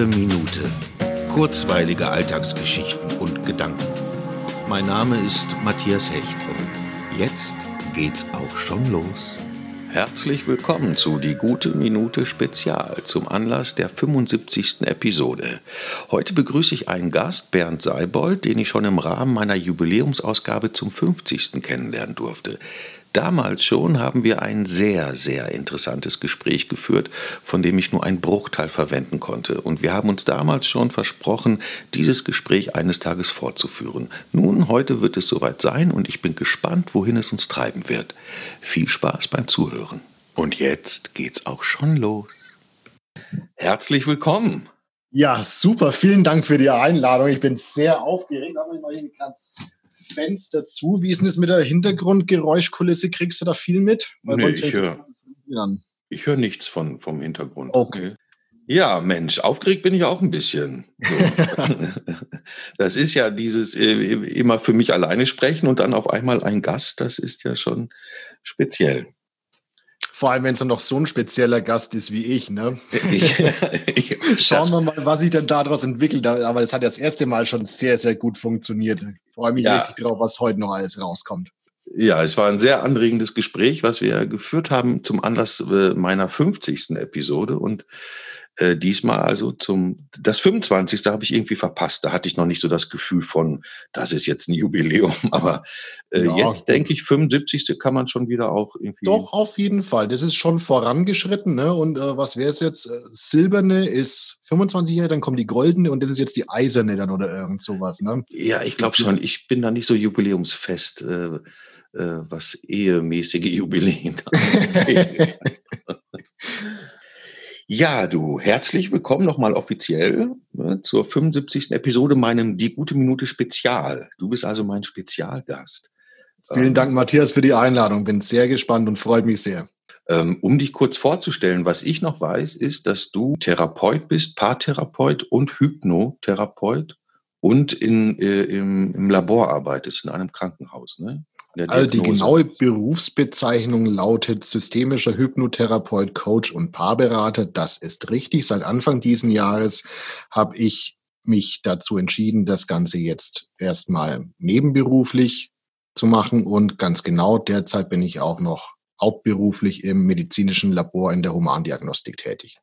gute Minute. Kurzweilige Alltagsgeschichten und Gedanken. Mein Name ist Matthias Hecht und jetzt geht's auch schon los. Herzlich willkommen zu Die Gute Minute Spezial zum Anlass der 75. Episode. Heute begrüße ich einen Gast, Bernd Seibold, den ich schon im Rahmen meiner Jubiläumsausgabe zum 50. kennenlernen durfte. Damals schon haben wir ein sehr, sehr interessantes Gespräch geführt, von dem ich nur einen Bruchteil verwenden konnte. Und wir haben uns damals schon versprochen, dieses Gespräch eines Tages fortzuführen. Nun, heute wird es soweit sein und ich bin gespannt, wohin es uns treiben wird. Viel Spaß beim Zuhören. Und jetzt geht's auch schon los. Herzlich willkommen. Ja, super. Vielen Dank für die Einladung. Ich bin sehr aufgeregt, aber ich mal hier ganz Fenster zu. Wie ist denn das mit der Hintergrundgeräuschkulisse? Kriegst du da viel mit? Weil nee, ich höre hör nichts von, vom Hintergrund. Okay. Ja, Mensch, aufgeregt bin ich auch ein bisschen. das ist ja dieses äh, immer für mich alleine sprechen und dann auf einmal ein Gast, das ist ja schon speziell. Vor allem, wenn es dann noch so ein spezieller Gast ist wie ich. Ne? Ich, ich, Schauen wir mal, was sich denn daraus entwickelt. Aber es hat das erste Mal schon sehr, sehr gut funktioniert. Ich freue mich ja. richtig drauf, was heute noch alles rauskommt. Ja, es war ein sehr anregendes Gespräch, was wir geführt haben zum Anlass äh, meiner 50. Episode. Und äh, diesmal also zum, das 25. habe ich irgendwie verpasst. Da hatte ich noch nicht so das Gefühl von, das ist jetzt ein Jubiläum. Aber äh, ja. jetzt denke ich, 75. kann man schon wieder auch irgendwie. Doch, auf jeden Fall. Das ist schon vorangeschritten. Ne? Und äh, was wäre es jetzt? Äh, silberne ist 25 Jahre, dann kommt die goldene und das ist jetzt die eiserne dann oder irgend sowas. Ne? Ja, ich glaube schon. Ich bin da nicht so jubiläumsfest. Äh, äh was ehemäßige Jubiläen. Ja, du, herzlich willkommen nochmal offiziell ne, zur 75. Episode meinem Die gute Minute Spezial. Du bist also mein Spezialgast. Vielen ähm, Dank, Matthias, für die Einladung. Bin sehr gespannt und freut mich sehr. Ähm, um dich kurz vorzustellen, was ich noch weiß, ist, dass du Therapeut bist, Paartherapeut und Hypnotherapeut und in, äh, im, im Labor arbeitest, in einem Krankenhaus. Ne? Also die genaue Berufsbezeichnung lautet systemischer Hypnotherapeut, Coach und Paarberater. Das ist richtig. Seit Anfang diesen Jahres habe ich mich dazu entschieden, das Ganze jetzt erstmal nebenberuflich zu machen. Und ganz genau derzeit bin ich auch noch hauptberuflich im medizinischen Labor in der Humandiagnostik tätig.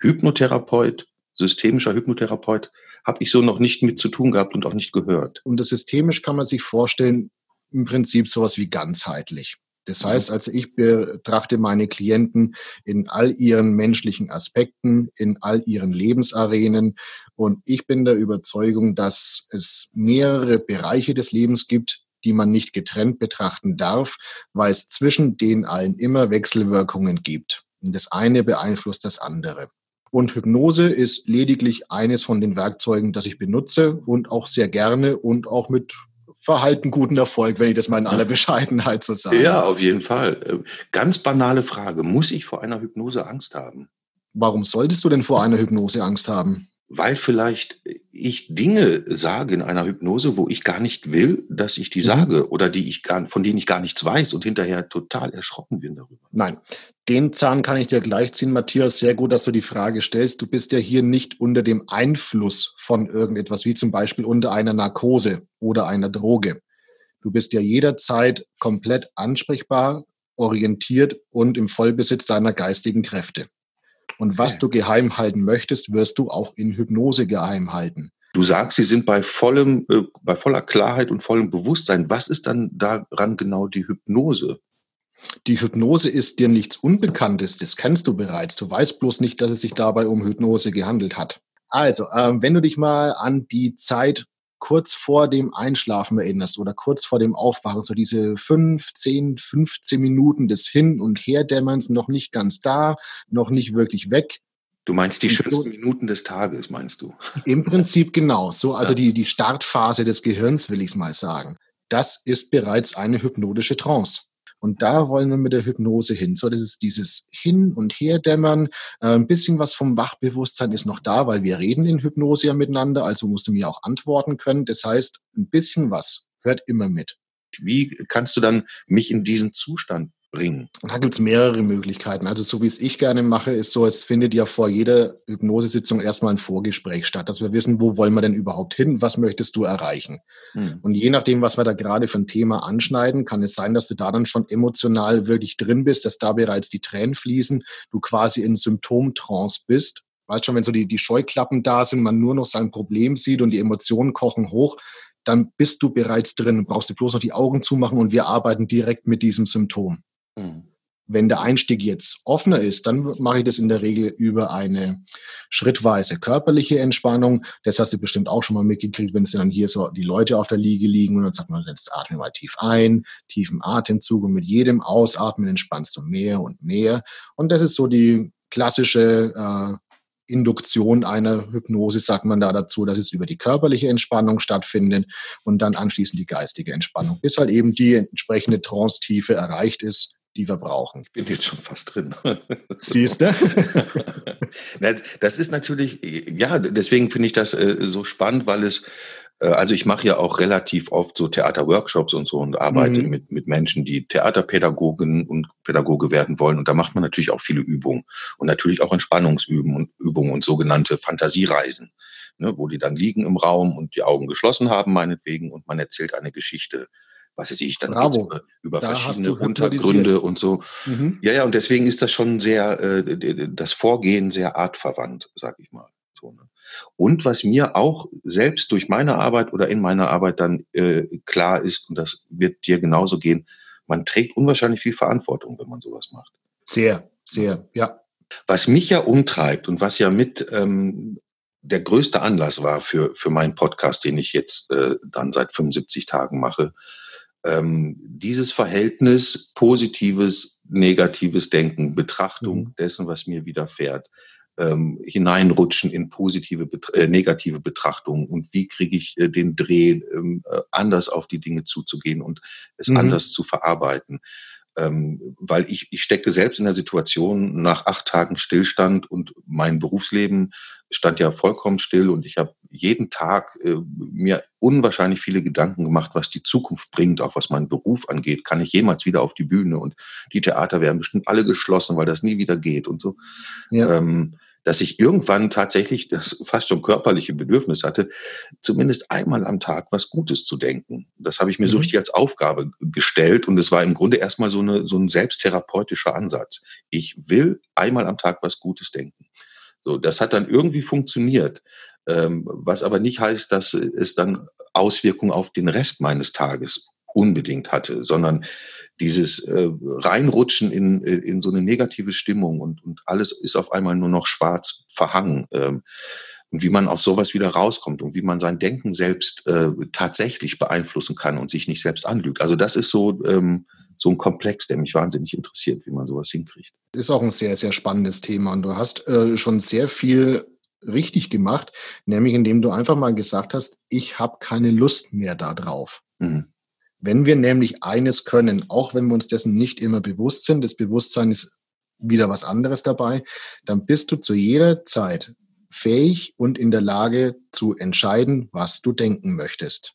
Hypnotherapeut, systemischer Hypnotherapeut, habe ich so noch nicht mit zu tun gehabt und auch nicht gehört. Und das systemisch kann man sich vorstellen, im Prinzip sowas wie ganzheitlich. Das mhm. heißt also, ich betrachte meine Klienten in all ihren menschlichen Aspekten, in all ihren Lebensarenen und ich bin der Überzeugung, dass es mehrere Bereiche des Lebens gibt, die man nicht getrennt betrachten darf, weil es zwischen den allen immer Wechselwirkungen gibt. Und das eine beeinflusst das andere. Und Hypnose ist lediglich eines von den Werkzeugen, das ich benutze und auch sehr gerne und auch mit verhalten guten Erfolg, wenn ich das mal in aller Bescheidenheit so sage. Ja, auf jeden Fall. Äh, ganz banale Frage. Muss ich vor einer Hypnose Angst haben? Warum solltest du denn vor einer Hypnose Angst haben? weil vielleicht ich Dinge sage in einer Hypnose, wo ich gar nicht will, dass ich die mhm. sage oder die ich gar, von denen ich gar nichts weiß und hinterher total erschrocken bin darüber. Nein, den Zahn kann ich dir gleich ziehen, Matthias. Sehr gut, dass du die Frage stellst. Du bist ja hier nicht unter dem Einfluss von irgendetwas, wie zum Beispiel unter einer Narkose oder einer Droge. Du bist ja jederzeit komplett ansprechbar, orientiert und im Vollbesitz deiner geistigen Kräfte. Und was du geheim halten möchtest, wirst du auch in Hypnose geheim halten. Du sagst, sie sind bei vollem, äh, bei voller Klarheit und vollem Bewusstsein. Was ist dann daran genau die Hypnose? Die Hypnose ist dir nichts Unbekanntes, das kennst du bereits. Du weißt bloß nicht, dass es sich dabei um Hypnose gehandelt hat. Also, ähm, wenn du dich mal an die Zeit kurz vor dem Einschlafen erinnerst oder kurz vor dem Aufwachen, so diese 15, 15 Minuten des Hin- und Herdämmerns noch nicht ganz da, noch nicht wirklich weg. Du meinst die schönsten Minuten des Tages, meinst du? Im Prinzip genau. So, also ja. die, die Startphase des Gehirns, will ich mal sagen. Das ist bereits eine hypnotische Trance. Und da wollen wir mit der Hypnose hin. So, das ist dieses Hin- und Herdämmern. Äh, ein bisschen was vom Wachbewusstsein ist noch da, weil wir reden in Hypnose ja miteinander, also musst du mir auch antworten können. Das heißt, ein bisschen was hört immer mit. Wie kannst du dann mich in diesen Zustand bringen? Da gibt es mehrere Möglichkeiten. Also so wie es ich gerne mache, ist so, es findet ja vor jeder Hypnosesitzung erstmal ein Vorgespräch statt, dass wir wissen, wo wollen wir denn überhaupt hin, was möchtest du erreichen. Mhm. Und je nachdem, was wir da gerade für ein Thema anschneiden, kann es sein, dass du da dann schon emotional wirklich drin bist, dass da bereits die Tränen fließen, du quasi in Symptomtrance bist. Weißt schon, wenn so die, die Scheuklappen da sind, man nur noch sein Problem sieht und die Emotionen kochen hoch, dann bist du bereits drin, brauchst du bloß noch die Augen zumachen und wir arbeiten direkt mit diesem Symptom. Mhm. Wenn der Einstieg jetzt offener ist, dann mache ich das in der Regel über eine schrittweise körperliche Entspannung. Das hast du bestimmt auch schon mal mitgekriegt, wenn es dann hier so die Leute auf der Liege liegen und dann sagt man, jetzt atme mal tief ein, tiefen Atemzug und mit jedem Ausatmen entspannst du mehr und mehr. Und das ist so die klassische äh, Induktion einer Hypnose, sagt man da dazu, dass es über die körperliche Entspannung stattfindet und dann anschließend die geistige Entspannung, bis halt eben die entsprechende Trance-Tiefe erreicht ist, die wir brauchen. Ich bin jetzt schon fast drin. Siehst du? das ist natürlich, ja, deswegen finde ich das äh, so spannend, weil es äh, also ich mache ja auch relativ oft so Theaterworkshops und so und arbeite mhm. mit, mit Menschen, die Theaterpädagogen und Pädagoge werden wollen. Und da macht man natürlich auch viele Übungen und natürlich auch Entspannungsübungen und Übungen und sogenannte Fantasiereisen, ne, wo die dann liegen im Raum und die Augen geschlossen haben, meinetwegen, und man erzählt eine Geschichte was weiß ich, dann Bravo. über, über verschiedene Untergründe und so. Mhm. Ja, ja, und deswegen ist das schon sehr, äh, das Vorgehen sehr artverwandt, sag ich mal. So, ne? Und was mir auch selbst durch meine Arbeit oder in meiner Arbeit dann äh, klar ist, und das wird dir genauso gehen, man trägt unwahrscheinlich viel Verantwortung, wenn man sowas macht. Sehr, sehr, ja. Was mich ja umtreibt und was ja mit ähm, der größte Anlass war für, für meinen Podcast, den ich jetzt äh, dann seit 75 Tagen mache, ähm, dieses Verhältnis positives, negatives Denken, Betrachtung mhm. dessen, was mir widerfährt, ähm, hineinrutschen in positive, äh, negative Betrachtungen und wie kriege ich äh, den Dreh, ähm, äh, anders auf die Dinge zuzugehen und es mhm. anders zu verarbeiten ähm, weil ich, ich steckte selbst in der Situation nach acht Tagen Stillstand und mein Berufsleben stand ja vollkommen still und ich habe jeden Tag äh, mir unwahrscheinlich viele Gedanken gemacht, was die Zukunft bringt, auch was meinen Beruf angeht. Kann ich jemals wieder auf die Bühne und die Theater werden bestimmt alle geschlossen, weil das nie wieder geht und so. Ja. Ähm, dass ich irgendwann tatsächlich das fast schon körperliche Bedürfnis hatte, zumindest einmal am Tag was Gutes zu denken. Das habe ich mir mhm. so richtig als Aufgabe gestellt und es war im Grunde erstmal so, eine, so ein selbsttherapeutischer Ansatz. Ich will einmal am Tag was Gutes denken. So, das hat dann irgendwie funktioniert, ähm, was aber nicht heißt, dass es dann Auswirkungen auf den Rest meines Tages unbedingt hatte, sondern dieses äh, Reinrutschen in, äh, in so eine negative Stimmung und, und alles ist auf einmal nur noch schwarz verhangen. Ähm, und wie man aus sowas wieder rauskommt und wie man sein Denken selbst äh, tatsächlich beeinflussen kann und sich nicht selbst anlügt. Also das ist so, ähm, so ein Komplex, der mich wahnsinnig interessiert, wie man sowas hinkriegt. Ist auch ein sehr, sehr spannendes Thema und du hast äh, schon sehr viel richtig gemacht, nämlich indem du einfach mal gesagt hast, ich habe keine Lust mehr darauf. Mhm. Wenn wir nämlich eines können, auch wenn wir uns dessen nicht immer bewusst sind, das Bewusstsein ist wieder was anderes dabei, dann bist du zu jeder Zeit fähig und in der Lage zu entscheiden, was du denken möchtest.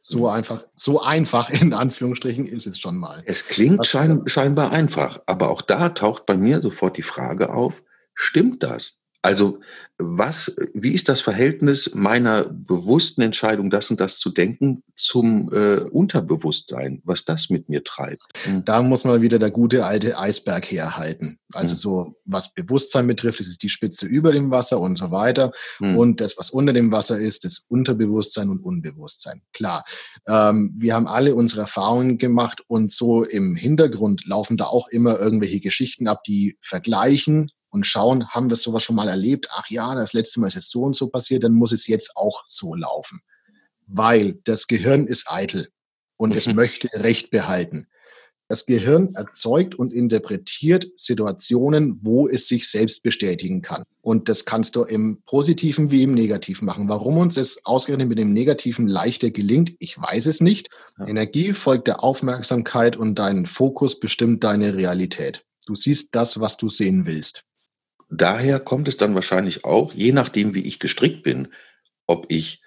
So einfach, so einfach in Anführungsstrichen ist es schon mal. Es klingt schein, scheinbar einfach, aber auch da taucht bei mir sofort die Frage auf, stimmt das? Also was, wie ist das Verhältnis meiner bewussten Entscheidung, das und das zu denken, zum äh, Unterbewusstsein, was das mit mir treibt? Mhm. Da muss man wieder der gute alte Eisberg herhalten. Also mhm. so, was Bewusstsein betrifft, ist die Spitze über dem Wasser und so weiter. Mhm. Und das, was unter dem Wasser ist, das Unterbewusstsein und Unbewusstsein. Klar, ähm, wir haben alle unsere Erfahrungen gemacht und so im Hintergrund laufen da auch immer irgendwelche Geschichten ab, die vergleichen und schauen, haben wir sowas schon mal erlebt? Ach ja, das letzte Mal ist es so und so passiert, dann muss es jetzt auch so laufen. Weil das Gehirn ist eitel und es möchte Recht behalten. Das Gehirn erzeugt und interpretiert Situationen, wo es sich selbst bestätigen kann. Und das kannst du im Positiven wie im Negativen machen. Warum uns es ausgerechnet mit dem Negativen leichter gelingt, ich weiß es nicht. Ja. Energie folgt der Aufmerksamkeit und dein Fokus bestimmt deine Realität. Du siehst das, was du sehen willst daher kommt es dann wahrscheinlich auch, je nachdem, wie ich gestrickt bin, ob ich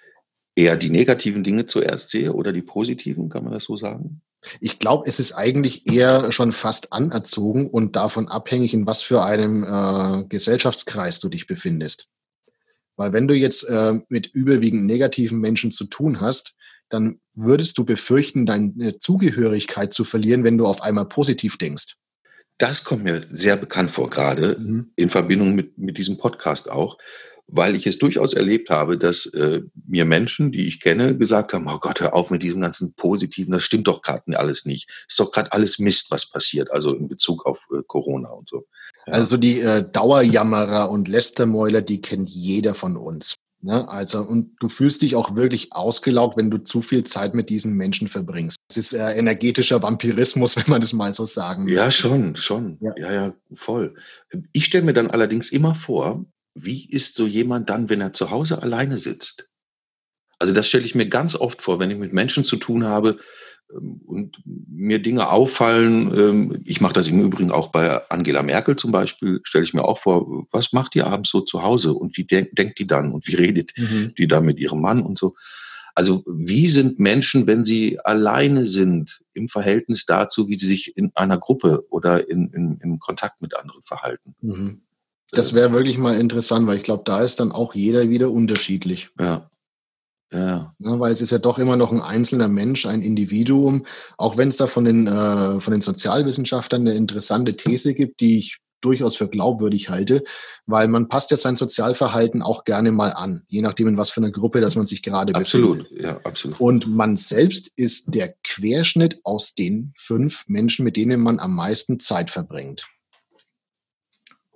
eher die negativen Dinge zuerst sehe oder die positiven, kann man das so sagen? Ich glaube, es ist eigentlich eher schon fast anerzogen und davon abhängig, in was für einem äh, Gesellschaftskreis du dich befindest. Weil wenn du jetzt äh, mit überwiegend negativen Menschen zu tun hast, dann würdest du befürchten, deine Zugehörigkeit zu verlieren, wenn du auf einmal positiv denkst. Das kommt mir sehr bekannt vor, gerade mhm. in Verbindung mit, mit diesem Podcast auch, weil ich es durchaus erlebt habe, dass äh, mir Menschen, die ich kenne, gesagt haben, oh Gott, hör auf mit diesem ganzen Positiven, das stimmt doch gerade alles nicht. Ist doch gerade alles Mist, was passiert, also in Bezug auf äh, Corona und so. Ja. Also die äh, Dauerjammerer und Lästermäuler, die kennt jeder von uns. Ne? Also, und du fühlst dich auch wirklich ausgelaugt, wenn du zu viel Zeit mit diesen Menschen verbringst. Das ist äh, energetischer Vampirismus, wenn man das mal so sagen Ja, schon, schon. Ja, ja, ja voll. Ich stelle mir dann allerdings immer vor, wie ist so jemand dann, wenn er zu Hause alleine sitzt? Also das stelle ich mir ganz oft vor, wenn ich mit Menschen zu tun habe und mir Dinge auffallen. Ähm, ich mache das im Übrigen auch bei Angela Merkel zum Beispiel, stelle ich mir auch vor, was macht die abends so zu Hause und wie denk, denkt die dann und wie redet mhm. die dann mit ihrem Mann und so. Also wie sind Menschen, wenn sie alleine sind, im Verhältnis dazu, wie sie sich in einer Gruppe oder in, in, in Kontakt mit anderen verhalten? Mhm. Das wäre wirklich mal interessant, weil ich glaube, da ist dann auch jeder wieder unterschiedlich. Ja. Ja. ja. Weil es ist ja doch immer noch ein einzelner Mensch, ein Individuum. Auch wenn es da von den, äh, von den Sozialwissenschaftlern eine interessante These gibt, die ich durchaus für glaubwürdig halte, weil man passt ja sein Sozialverhalten auch gerne mal an, je nachdem in was für einer Gruppe, dass man sich gerade absolut, befindet. Ja, absolut. Und man selbst ist der Querschnitt aus den fünf Menschen, mit denen man am meisten Zeit verbringt.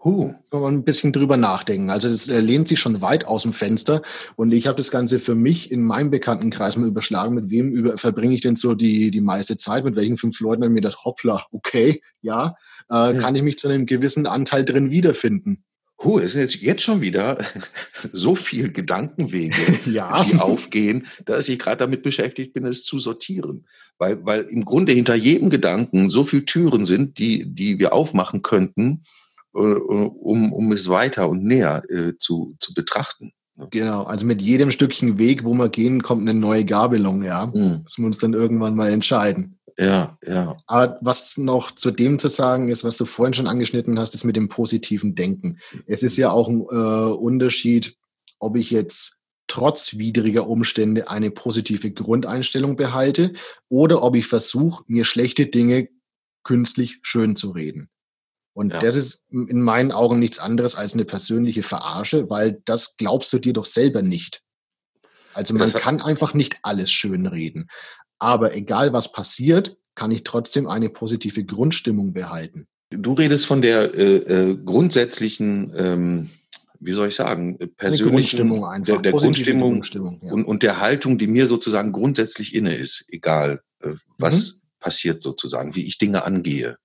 Huh. Kann man ein bisschen drüber nachdenken. Also das äh, lehnt sich schon weit aus dem Fenster. Und ich habe das Ganze für mich in meinem Bekanntenkreis mal überschlagen, mit wem über, verbringe ich denn so die, die meiste Zeit, mit welchen fünf Leuten und mir das hoppla, okay, ja, äh, hm. kann ich mich zu einem gewissen Anteil drin wiederfinden. Huh, es sind jetzt, jetzt schon wieder so viel Gedankenwege, ja. die aufgehen, dass ich gerade damit beschäftigt bin, es zu sortieren. Weil, weil im Grunde hinter jedem Gedanken so viele Türen sind, die, die wir aufmachen könnten, um, um es weiter und näher äh, zu, zu betrachten. Ne? Genau, also mit jedem Stückchen Weg, wo wir gehen, kommt eine neue Gabelung, ja. Mhm. Müssen wir uns dann irgendwann mal entscheiden. Ja, ja. Aber was noch zu dem zu sagen ist, was du vorhin schon angeschnitten hast, ist mit dem positiven Denken. Es ist ja auch ein äh, Unterschied, ob ich jetzt trotz widriger Umstände eine positive Grundeinstellung behalte oder ob ich versuche, mir schlechte Dinge künstlich schön zu reden. Und ja. das ist in meinen Augen nichts anderes als eine persönliche Verarsche, weil das glaubst du dir doch selber nicht. Also man kann einfach nicht alles schön reden. Aber egal was passiert, kann ich trotzdem eine positive Grundstimmung behalten. Du redest von der äh, äh, grundsätzlichen, ähm, wie soll ich sagen, persönlichen Grundstimmung einfach. Der, der Grundstimmung, Grundstimmung ja. und, und der Haltung, die mir sozusagen grundsätzlich inne ist, egal äh, was mhm. passiert sozusagen, wie ich Dinge angehe.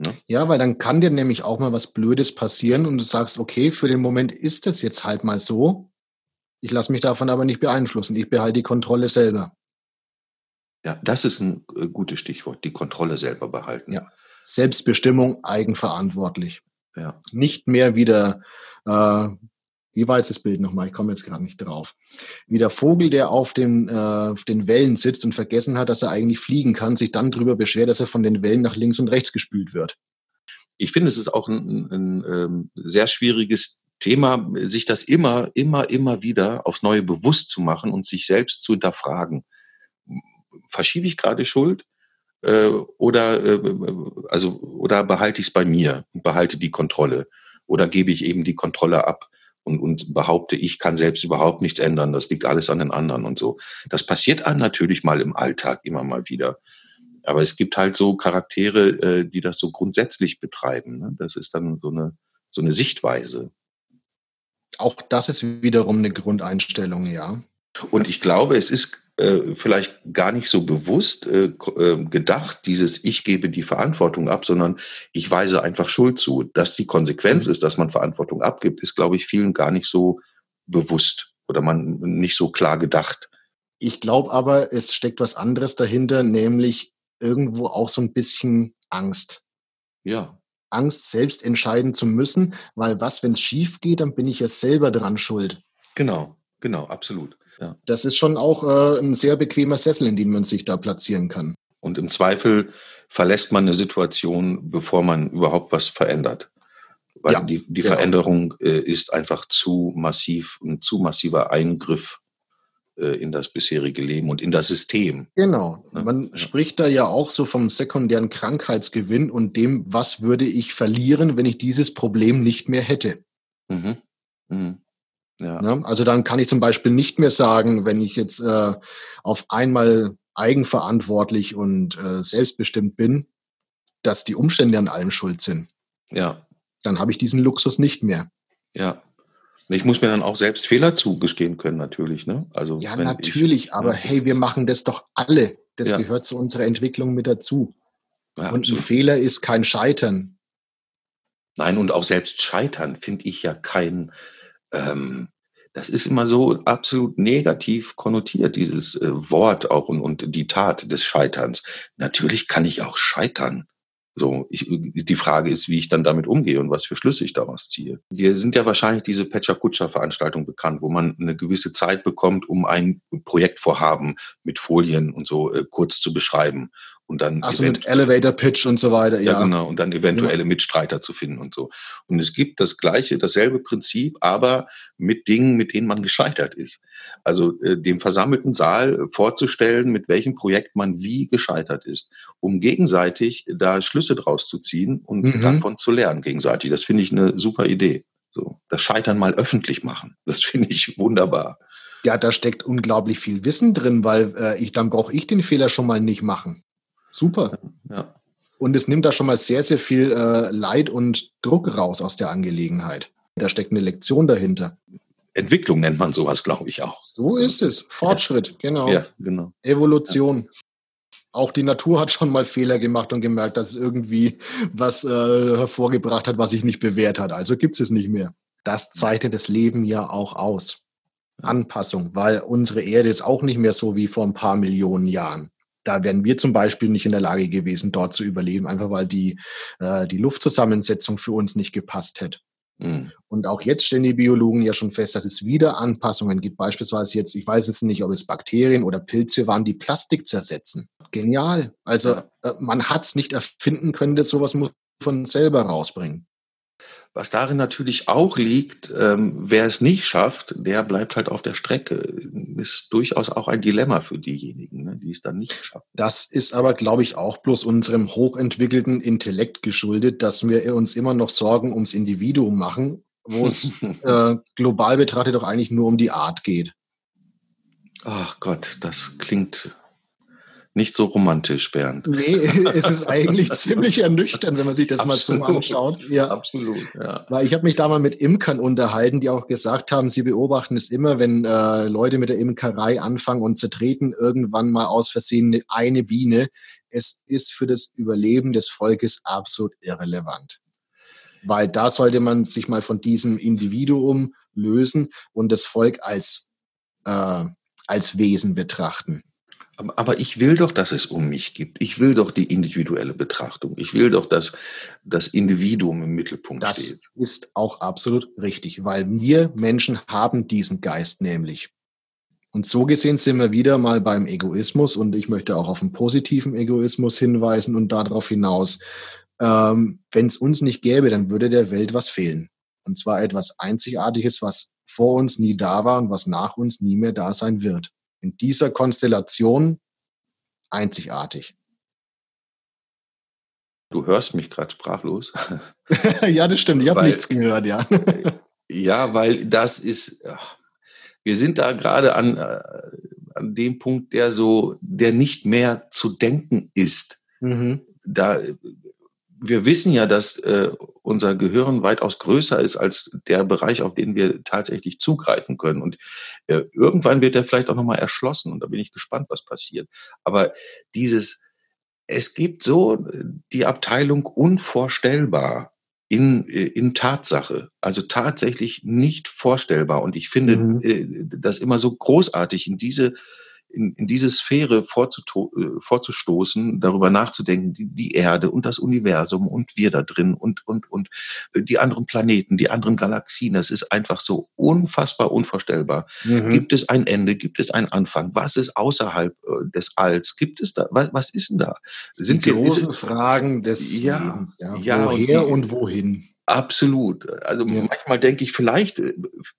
Ne? Ja, weil dann kann dir nämlich auch mal was Blödes passieren und du sagst, okay, für den Moment ist es jetzt halt mal so. Ich lasse mich davon aber nicht beeinflussen. Ich behalte die Kontrolle selber. Ja, das ist ein äh, gutes Stichwort, die Kontrolle selber behalten. Ja. Selbstbestimmung, eigenverantwortlich. Ja. Nicht mehr wieder äh, wie war jetzt das Bild nochmal? Ich komme jetzt gerade nicht drauf. Wie der Vogel, der auf den, äh, auf den Wellen sitzt und vergessen hat, dass er eigentlich fliegen kann, sich dann darüber beschwert, dass er von den Wellen nach links und rechts gespült wird. Ich finde, es ist auch ein, ein, ein ähm, sehr schwieriges Thema, sich das immer, immer, immer wieder aufs Neue bewusst zu machen und sich selbst zu hinterfragen. Verschiebe ich gerade Schuld? Äh, oder, äh, also, oder behalte ich es bei mir und behalte die Kontrolle? Oder gebe ich eben die Kontrolle ab? Und, und behaupte, ich kann selbst überhaupt nichts ändern, das liegt alles an den anderen und so. Das passiert einem natürlich mal im Alltag immer mal wieder. Aber es gibt halt so Charaktere, äh, die das so grundsätzlich betreiben. Ne? Das ist dann so eine, so eine Sichtweise. Auch das ist wiederum eine Grundeinstellung, ja. Und ich glaube, es ist äh, vielleicht gar nicht so bewusst äh, äh, gedacht, dieses Ich gebe die Verantwortung ab, sondern ich weise einfach Schuld zu. Dass die Konsequenz mhm. ist, dass man Verantwortung abgibt, ist, glaube ich, vielen gar nicht so bewusst oder man nicht so klar gedacht. Ich glaube aber, es steckt was anderes dahinter, nämlich irgendwo auch so ein bisschen Angst. Ja. Angst, selbst entscheiden zu müssen, weil was, wenn es schief geht, dann bin ich ja selber dran schuld. Genau, genau, absolut. Ja. Das ist schon auch äh, ein sehr bequemer Sessel, in dem man sich da platzieren kann. Und im Zweifel verlässt man eine Situation, bevor man überhaupt was verändert. Weil ja, die, die genau. Veränderung äh, ist einfach zu massiv, ein zu massiver Eingriff äh, in das bisherige Leben und in das System. Genau. Ne? Man ja. spricht da ja auch so vom sekundären Krankheitsgewinn und dem, was würde ich verlieren, wenn ich dieses Problem nicht mehr hätte. Mhm. Mhm. Ja. Ne? Also dann kann ich zum Beispiel nicht mehr sagen, wenn ich jetzt äh, auf einmal eigenverantwortlich und äh, selbstbestimmt bin, dass die Umstände an allem schuld sind. Ja. Dann habe ich diesen Luxus nicht mehr. Ja. Ich muss mir dann auch selbst Fehler zugestehen können, natürlich. Ne? Also, ja, natürlich, ich, aber ja. hey, wir machen das doch alle. Das ja. gehört zu unserer Entwicklung mit dazu. Ja, und absolut. ein Fehler ist kein Scheitern. Nein, und auch selbst Scheitern finde ich ja kein, ähm, das ist immer so absolut negativ konnotiert, dieses äh, Wort auch und, und die Tat des Scheiterns. Natürlich kann ich auch scheitern. So, ich, die Frage ist, wie ich dann damit umgehe und was für Schlüsse ich daraus ziehe. Wir sind ja wahrscheinlich diese Pecha Kutscher Veranstaltung bekannt, wo man eine gewisse Zeit bekommt, um ein Projektvorhaben mit Folien und so äh, kurz zu beschreiben und dann Ach so, mit Elevator Pitch und so weiter, ja. Ja, genau, und dann eventuelle. Mitstreiter zu finden und so. Und es gibt das gleiche, dasselbe Prinzip, aber mit Dingen, mit denen man gescheitert ist. Also äh, dem versammelten Saal vorzustellen, mit welchem Projekt man wie gescheitert ist, um gegenseitig da Schlüsse draus zu ziehen und mhm. davon zu lernen gegenseitig. Das finde ich eine super Idee. So, das Scheitern mal öffentlich machen. Das finde ich wunderbar. Ja, da steckt unglaublich viel Wissen drin, weil äh, ich dann brauche ich den Fehler schon mal nicht machen. Super. Ja. Und es nimmt da schon mal sehr, sehr viel äh, Leid und Druck raus aus der Angelegenheit. Da steckt eine Lektion dahinter. Entwicklung nennt man sowas, glaube ich auch. So ist es. Fortschritt, ja. genau. Ja, genau. Evolution. Ja. Auch die Natur hat schon mal Fehler gemacht und gemerkt, dass es irgendwie was äh, hervorgebracht hat, was sich nicht bewährt hat. Also gibt es es nicht mehr. Das zeichnet das Leben ja auch aus. Anpassung, weil unsere Erde ist auch nicht mehr so wie vor ein paar Millionen Jahren da wären wir zum Beispiel nicht in der Lage gewesen, dort zu überleben, einfach weil die, äh, die Luftzusammensetzung für uns nicht gepasst hätte. Mhm. Und auch jetzt stellen die Biologen ja schon fest, dass es wieder Anpassungen gibt. Beispielsweise jetzt, ich weiß jetzt nicht, ob es Bakterien oder Pilze waren, die Plastik zersetzen. Genial. Also äh, man hat es nicht erfinden können, das sowas muss von selber rausbringen. Was darin natürlich auch liegt, ähm, wer es nicht schafft, der bleibt halt auf der Strecke. Ist durchaus auch ein Dilemma für diejenigen, ne, die es dann nicht schaffen. Das ist aber, glaube ich, auch bloß unserem hochentwickelten Intellekt geschuldet, dass wir uns immer noch Sorgen ums Individuum machen, wo es äh, global betrachtet doch eigentlich nur um die Art geht. Ach Gott, das klingt nicht so romantisch, Bernd. Nee, es ist eigentlich ziemlich ernüchternd, wenn man sich das Absolut. mal so anschaut. Ja. Absolut, ja. Weil ich habe mich da mal mit Imkern unterhalten, die auch gesagt haben, sie beobachten es immer, wenn äh, Leute mit der Imkerei anfangen und zertreten irgendwann mal aus Versehen eine Biene. Es ist für das Überleben des Volkes absolut irrelevant. Weil da sollte man sich mal von diesem Individuum lösen und das Volk als, äh, als Wesen betrachten. Aber ich will doch, dass es um mich gibt. Ich will doch die individuelle Betrachtung. Ich will doch, dass das Individuum im Mittelpunkt das steht. Das ist auch absolut richtig, weil wir Menschen haben diesen Geist nämlich. Und so gesehen sind wir wieder mal beim Egoismus und ich möchte auch auf einen positiven Egoismus hinweisen und darauf hinaus, ähm, wenn es uns nicht gäbe, dann würde der Welt was fehlen. Und zwar etwas Einzigartiges, was vor uns nie da war und was nach uns nie mehr da sein wird in dieser Konstellation einzigartig. Du hörst mich gerade sprachlos. ja, das stimmt. Ich habe nichts gehört, ja. ja, weil das ist, wir sind da gerade an, äh, an dem Punkt, der so, der nicht mehr zu denken ist. Mhm. Da wir wissen ja, dass äh, unser Gehirn weitaus größer ist als der Bereich, auf den wir tatsächlich zugreifen können. Und äh, irgendwann wird er vielleicht auch nochmal erschlossen und da bin ich gespannt, was passiert. Aber dieses, es gibt so die Abteilung unvorstellbar in, äh, in Tatsache, also tatsächlich nicht vorstellbar. Und ich finde mhm. äh, das immer so großartig, in diese in, in diese Sphäre äh, vorzustoßen, darüber nachzudenken, die, die Erde und das Universum und wir da drin und, und, und äh, die anderen Planeten, die anderen Galaxien, das ist einfach so unfassbar unvorstellbar. Mhm. Gibt es ein Ende? Gibt es einen Anfang? Was ist außerhalb äh, des Alls? Gibt es da, was, was ist denn da? Sind die großen wir, Fragen des ja, Lebens, ja. ja Woher und, die, und wohin? Absolut. Also ja. manchmal denke ich, vielleicht äh,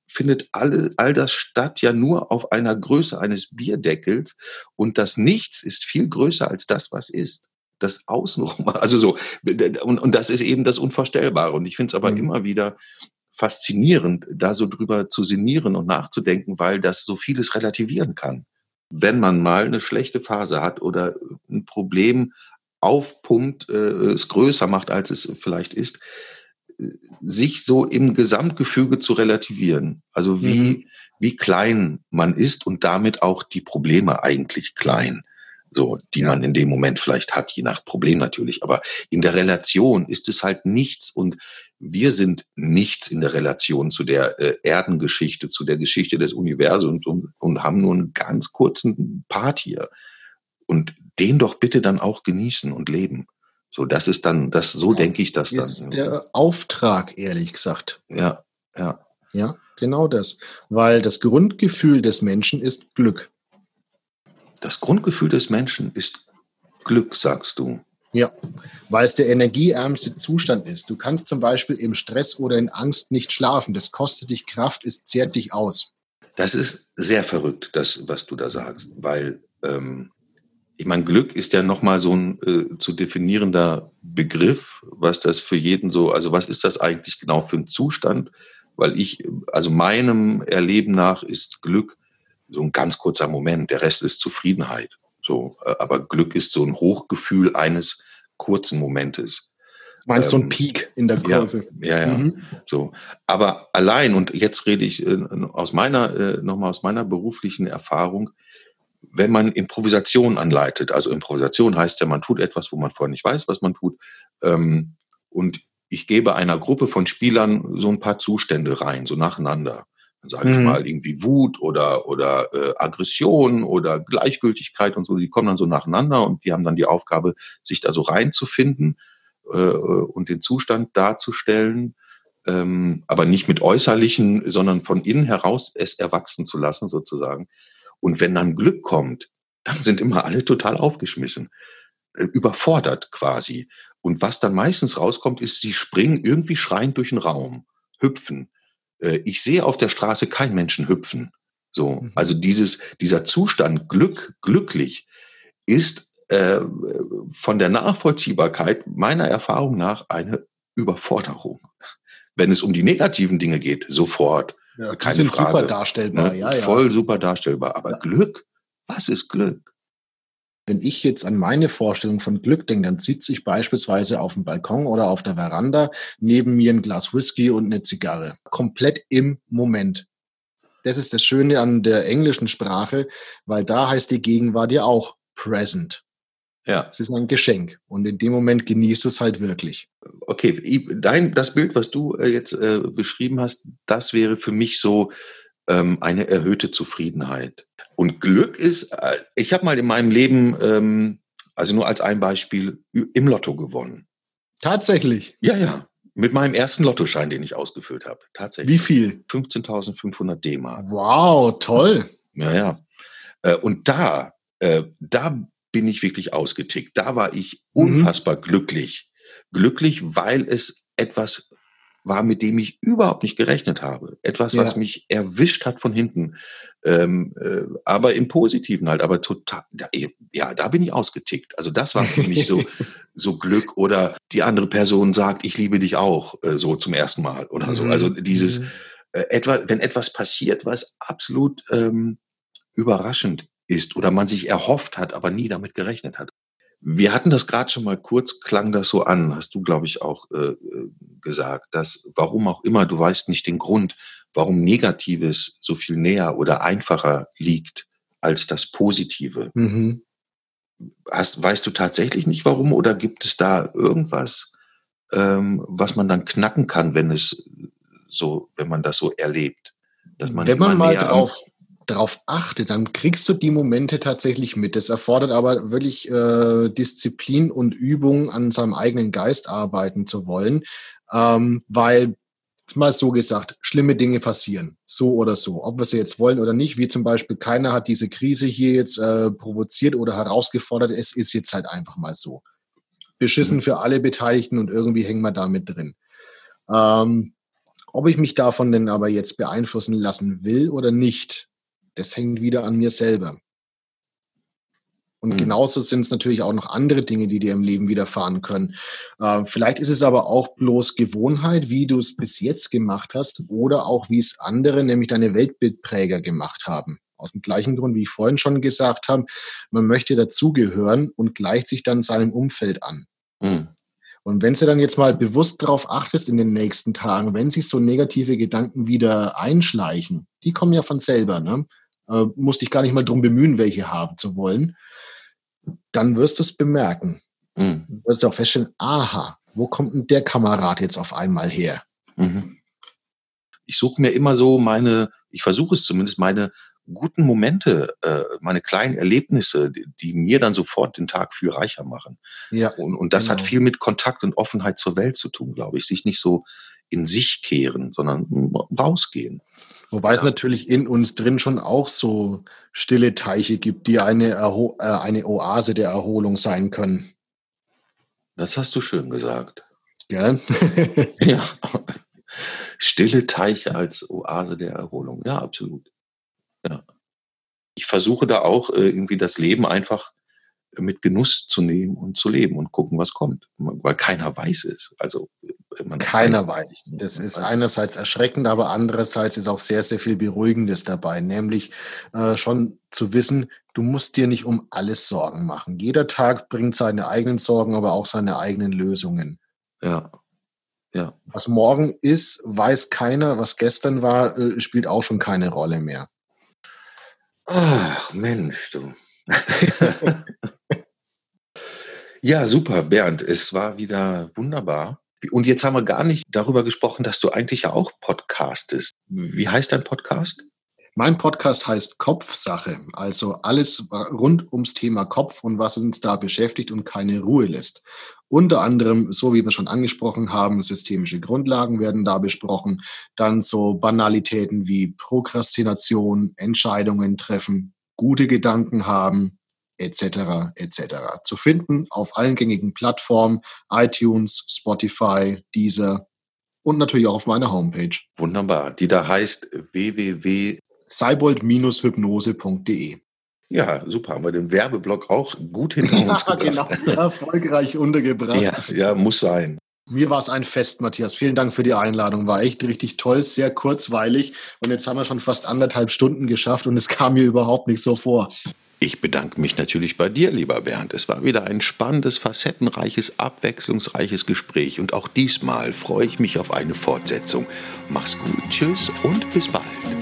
findet alle, all das statt ja nur auf einer Größe eines Bierdeckels und das Nichts ist viel größer als das, was ist. Das Außenrum, also so, und, und das ist eben das Unvorstellbare. Und ich finde es aber mhm. immer wieder faszinierend, da so drüber zu sinnieren und nachzudenken, weil das so vieles relativieren kann. Wenn man mal eine schlechte Phase hat oder ein Problem aufpumpt, äh, es größer macht, als es vielleicht ist, sich so im Gesamtgefüge zu relativieren. Also wie, mhm. wie klein man ist und damit auch die Probleme eigentlich klein. So, die ja. man in dem Moment vielleicht hat, je nach Problem natürlich. Aber in der Relation ist es halt nichts und wir sind nichts in der Relation zu der äh, Erdengeschichte, zu der Geschichte des Universums und, und haben nur einen ganz kurzen Part hier. Und den doch bitte dann auch genießen und leben. So, das ist dann, das, so das denke ich das ist dann. Der Auftrag, ehrlich gesagt. Ja, ja. Ja, genau das. Weil das Grundgefühl des Menschen ist Glück. Das Grundgefühl des Menschen ist Glück, sagst du. Ja, weil es der energieärmste Zustand ist. Du kannst zum Beispiel im Stress oder in Angst nicht schlafen. Das kostet dich Kraft, es zehrt dich aus. Das ist sehr verrückt, das, was du da sagst, weil ähm, ich meine, Glück ist ja nochmal so ein äh, zu definierender Begriff, was das für jeden so, also was ist das eigentlich genau für ein Zustand? Weil ich, also meinem Erleben nach ist Glück so ein ganz kurzer Moment, der Rest ist Zufriedenheit. So, äh, aber Glück ist so ein Hochgefühl eines kurzen Momentes. Meinst du ähm, so ein Peak in der Kurve? Ja, ja, ja. Mhm. So. Aber allein, und jetzt rede ich äh, aus meiner, äh, nochmal aus meiner beruflichen Erfahrung, wenn man Improvisation anleitet, also Improvisation heißt ja, man tut etwas, wo man vorher nicht weiß, was man tut, ähm, und ich gebe einer Gruppe von Spielern so ein paar Zustände rein, so nacheinander. Dann sage mhm. ich mal irgendwie Wut oder oder äh, Aggression oder Gleichgültigkeit und so. Die kommen dann so nacheinander und die haben dann die Aufgabe, sich da so reinzufinden äh, und den Zustand darzustellen, ähm, aber nicht mit äußerlichen, sondern von innen heraus es erwachsen zu lassen sozusagen. Und wenn dann Glück kommt, dann sind immer alle total aufgeschmissen, äh, überfordert quasi. Und was dann meistens rauskommt, ist, sie springen irgendwie schreiend durch den Raum, hüpfen. Äh, ich sehe auf der Straße keinen Menschen hüpfen. So, mhm. also dieses, dieser Zustand Glück, glücklich, ist äh, von der Nachvollziehbarkeit meiner Erfahrung nach eine Überforderung. Wenn es um die negativen Dinge geht, sofort. Ja, keine sind Frage. super darstellbar, ne? ja, ja. Voll super darstellbar. Aber ja. Glück, was ist Glück? Wenn ich jetzt an meine Vorstellung von Glück denke, dann zieht sich beispielsweise auf dem Balkon oder auf der Veranda neben mir ein Glas Whisky und eine Zigarre. Komplett im Moment. Das ist das Schöne an der englischen Sprache, weil da heißt die Gegenwart ja auch present. Ja. Es ist ein Geschenk und in dem Moment genießt du es halt wirklich. Okay, dein, das Bild, was du äh, jetzt äh, beschrieben hast, das wäre für mich so ähm, eine erhöhte Zufriedenheit. Und Glück ist, äh, ich habe mal in meinem Leben, ähm, also nur als ein Beispiel, im Lotto gewonnen. Tatsächlich? Ja, ja. Mit meinem ersten Lottoschein, den ich ausgefüllt habe. Tatsächlich. Wie viel? 15.500 D-Mark. Wow, toll. Ja, ja. Äh, und da, äh, da bin ich wirklich ausgetickt. Da war ich mhm. unfassbar mhm. glücklich. Glücklich, weil es etwas war, mit dem ich überhaupt nicht gerechnet habe. Etwas, ja. was mich erwischt hat von hinten. Ähm, äh, aber im Positiven halt, aber total, ja, da bin ich ausgetickt. Also das war für mich so, so Glück oder die andere Person sagt, ich liebe dich auch, äh, so zum ersten Mal oder so. Also mhm. dieses, mhm. äh, etwa, wenn etwas passiert, was absolut ähm, überraschend ist oder man sich erhofft hat, aber nie damit gerechnet hat. Wir hatten das gerade schon mal kurz, klang das so an, hast du, glaube ich, auch äh, gesagt, dass warum auch immer, du weißt nicht den Grund, warum Negatives so viel näher oder einfacher liegt als das Positive. Mhm. Hast, weißt du tatsächlich nicht warum oder gibt es da irgendwas, ähm, was man dann knacken kann, wenn es so, wenn man das so erlebt? Dass man wenn man mal drauf, drauf achte, dann kriegst du die Momente tatsächlich mit. Das erfordert aber wirklich äh, Disziplin und Übung, an seinem eigenen Geist arbeiten zu wollen, ähm, weil mal so gesagt, schlimme Dinge passieren, so oder so, ob wir sie jetzt wollen oder nicht, wie zum Beispiel keiner hat diese Krise hier jetzt äh, provoziert oder herausgefordert, es ist jetzt halt einfach mal so. Beschissen mhm. für alle Beteiligten und irgendwie hängen wir damit drin. Ähm, ob ich mich davon denn aber jetzt beeinflussen lassen will oder nicht, das hängt wieder an mir selber. Und mhm. genauso sind es natürlich auch noch andere Dinge, die dir im Leben widerfahren können. Äh, vielleicht ist es aber auch bloß Gewohnheit, wie du es bis jetzt gemacht hast, oder auch wie es andere, nämlich deine Weltbildpräger gemacht haben. Aus dem gleichen Grund, wie ich vorhin schon gesagt habe, man möchte dazugehören und gleicht sich dann seinem Umfeld an. Mhm. Und wenn du dann jetzt mal bewusst darauf achtest in den nächsten Tagen, wenn sich so negative Gedanken wieder einschleichen, die kommen ja von selber, ne? Äh, musst dich gar nicht mal drum bemühen, welche haben zu wollen, dann wirst du es bemerken. Mhm. Du wirst auch feststellen, aha, wo kommt denn der Kamerad jetzt auf einmal her? Mhm. Ich suche mir immer so meine, ich versuche es zumindest, meine guten Momente, äh, meine kleinen Erlebnisse, die, die, mir dann sofort den Tag viel reicher machen. Ja, und, und das genau. hat viel mit Kontakt und Offenheit zur Welt zu tun, glaube ich. Sich nicht so in sich kehren, sondern rausgehen. Wobei es natürlich in uns drin schon auch so stille Teiche gibt, die eine, Erho äh, eine Oase der Erholung sein können. Das hast du schön gesagt. Gell? ja. Stille Teiche als Oase der Erholung. Ja, absolut. Ja. Ich versuche da auch äh, irgendwie das Leben einfach mit Genuss zu nehmen und zu leben und gucken, was kommt. Weil keiner weiß es. Also man keiner weiß. weiß. Das ist einerseits erschreckend, aber andererseits ist auch sehr, sehr viel Beruhigendes dabei. Nämlich äh, schon zu wissen, du musst dir nicht um alles Sorgen machen. Jeder Tag bringt seine eigenen Sorgen, aber auch seine eigenen Lösungen. Ja. Ja. Was morgen ist, weiß keiner. Was gestern war, äh, spielt auch schon keine Rolle mehr. Ach, Mensch, du. ja, super, Bernd. Es war wieder wunderbar. Und jetzt haben wir gar nicht darüber gesprochen, dass du eigentlich ja auch podcastest. Wie heißt dein Podcast? Mein Podcast heißt Kopfsache, also alles rund ums Thema Kopf und was uns da beschäftigt und keine Ruhe lässt. Unter anderem, so wie wir schon angesprochen haben, systemische Grundlagen werden da besprochen, dann so Banalitäten wie Prokrastination, Entscheidungen treffen, gute Gedanken haben, etc. etc. Zu finden auf allen gängigen Plattformen, iTunes, Spotify, Deezer und natürlich auch auf meiner Homepage. Wunderbar, die da heißt www.seibold-hypnose.de. Ja, super. Haben wir den Werbeblock auch gut hinter uns ja, genau. Erfolgreich untergebracht. Ja, ja, muss sein. Mir war es ein Fest, Matthias. Vielen Dank für die Einladung. War echt richtig toll, sehr kurzweilig. Und jetzt haben wir schon fast anderthalb Stunden geschafft und es kam mir überhaupt nicht so vor. Ich bedanke mich natürlich bei dir, lieber Bernd. Es war wieder ein spannendes, facettenreiches, abwechslungsreiches Gespräch und auch diesmal freue ich mich auf eine Fortsetzung. Mach's gut, tschüss und bis bald.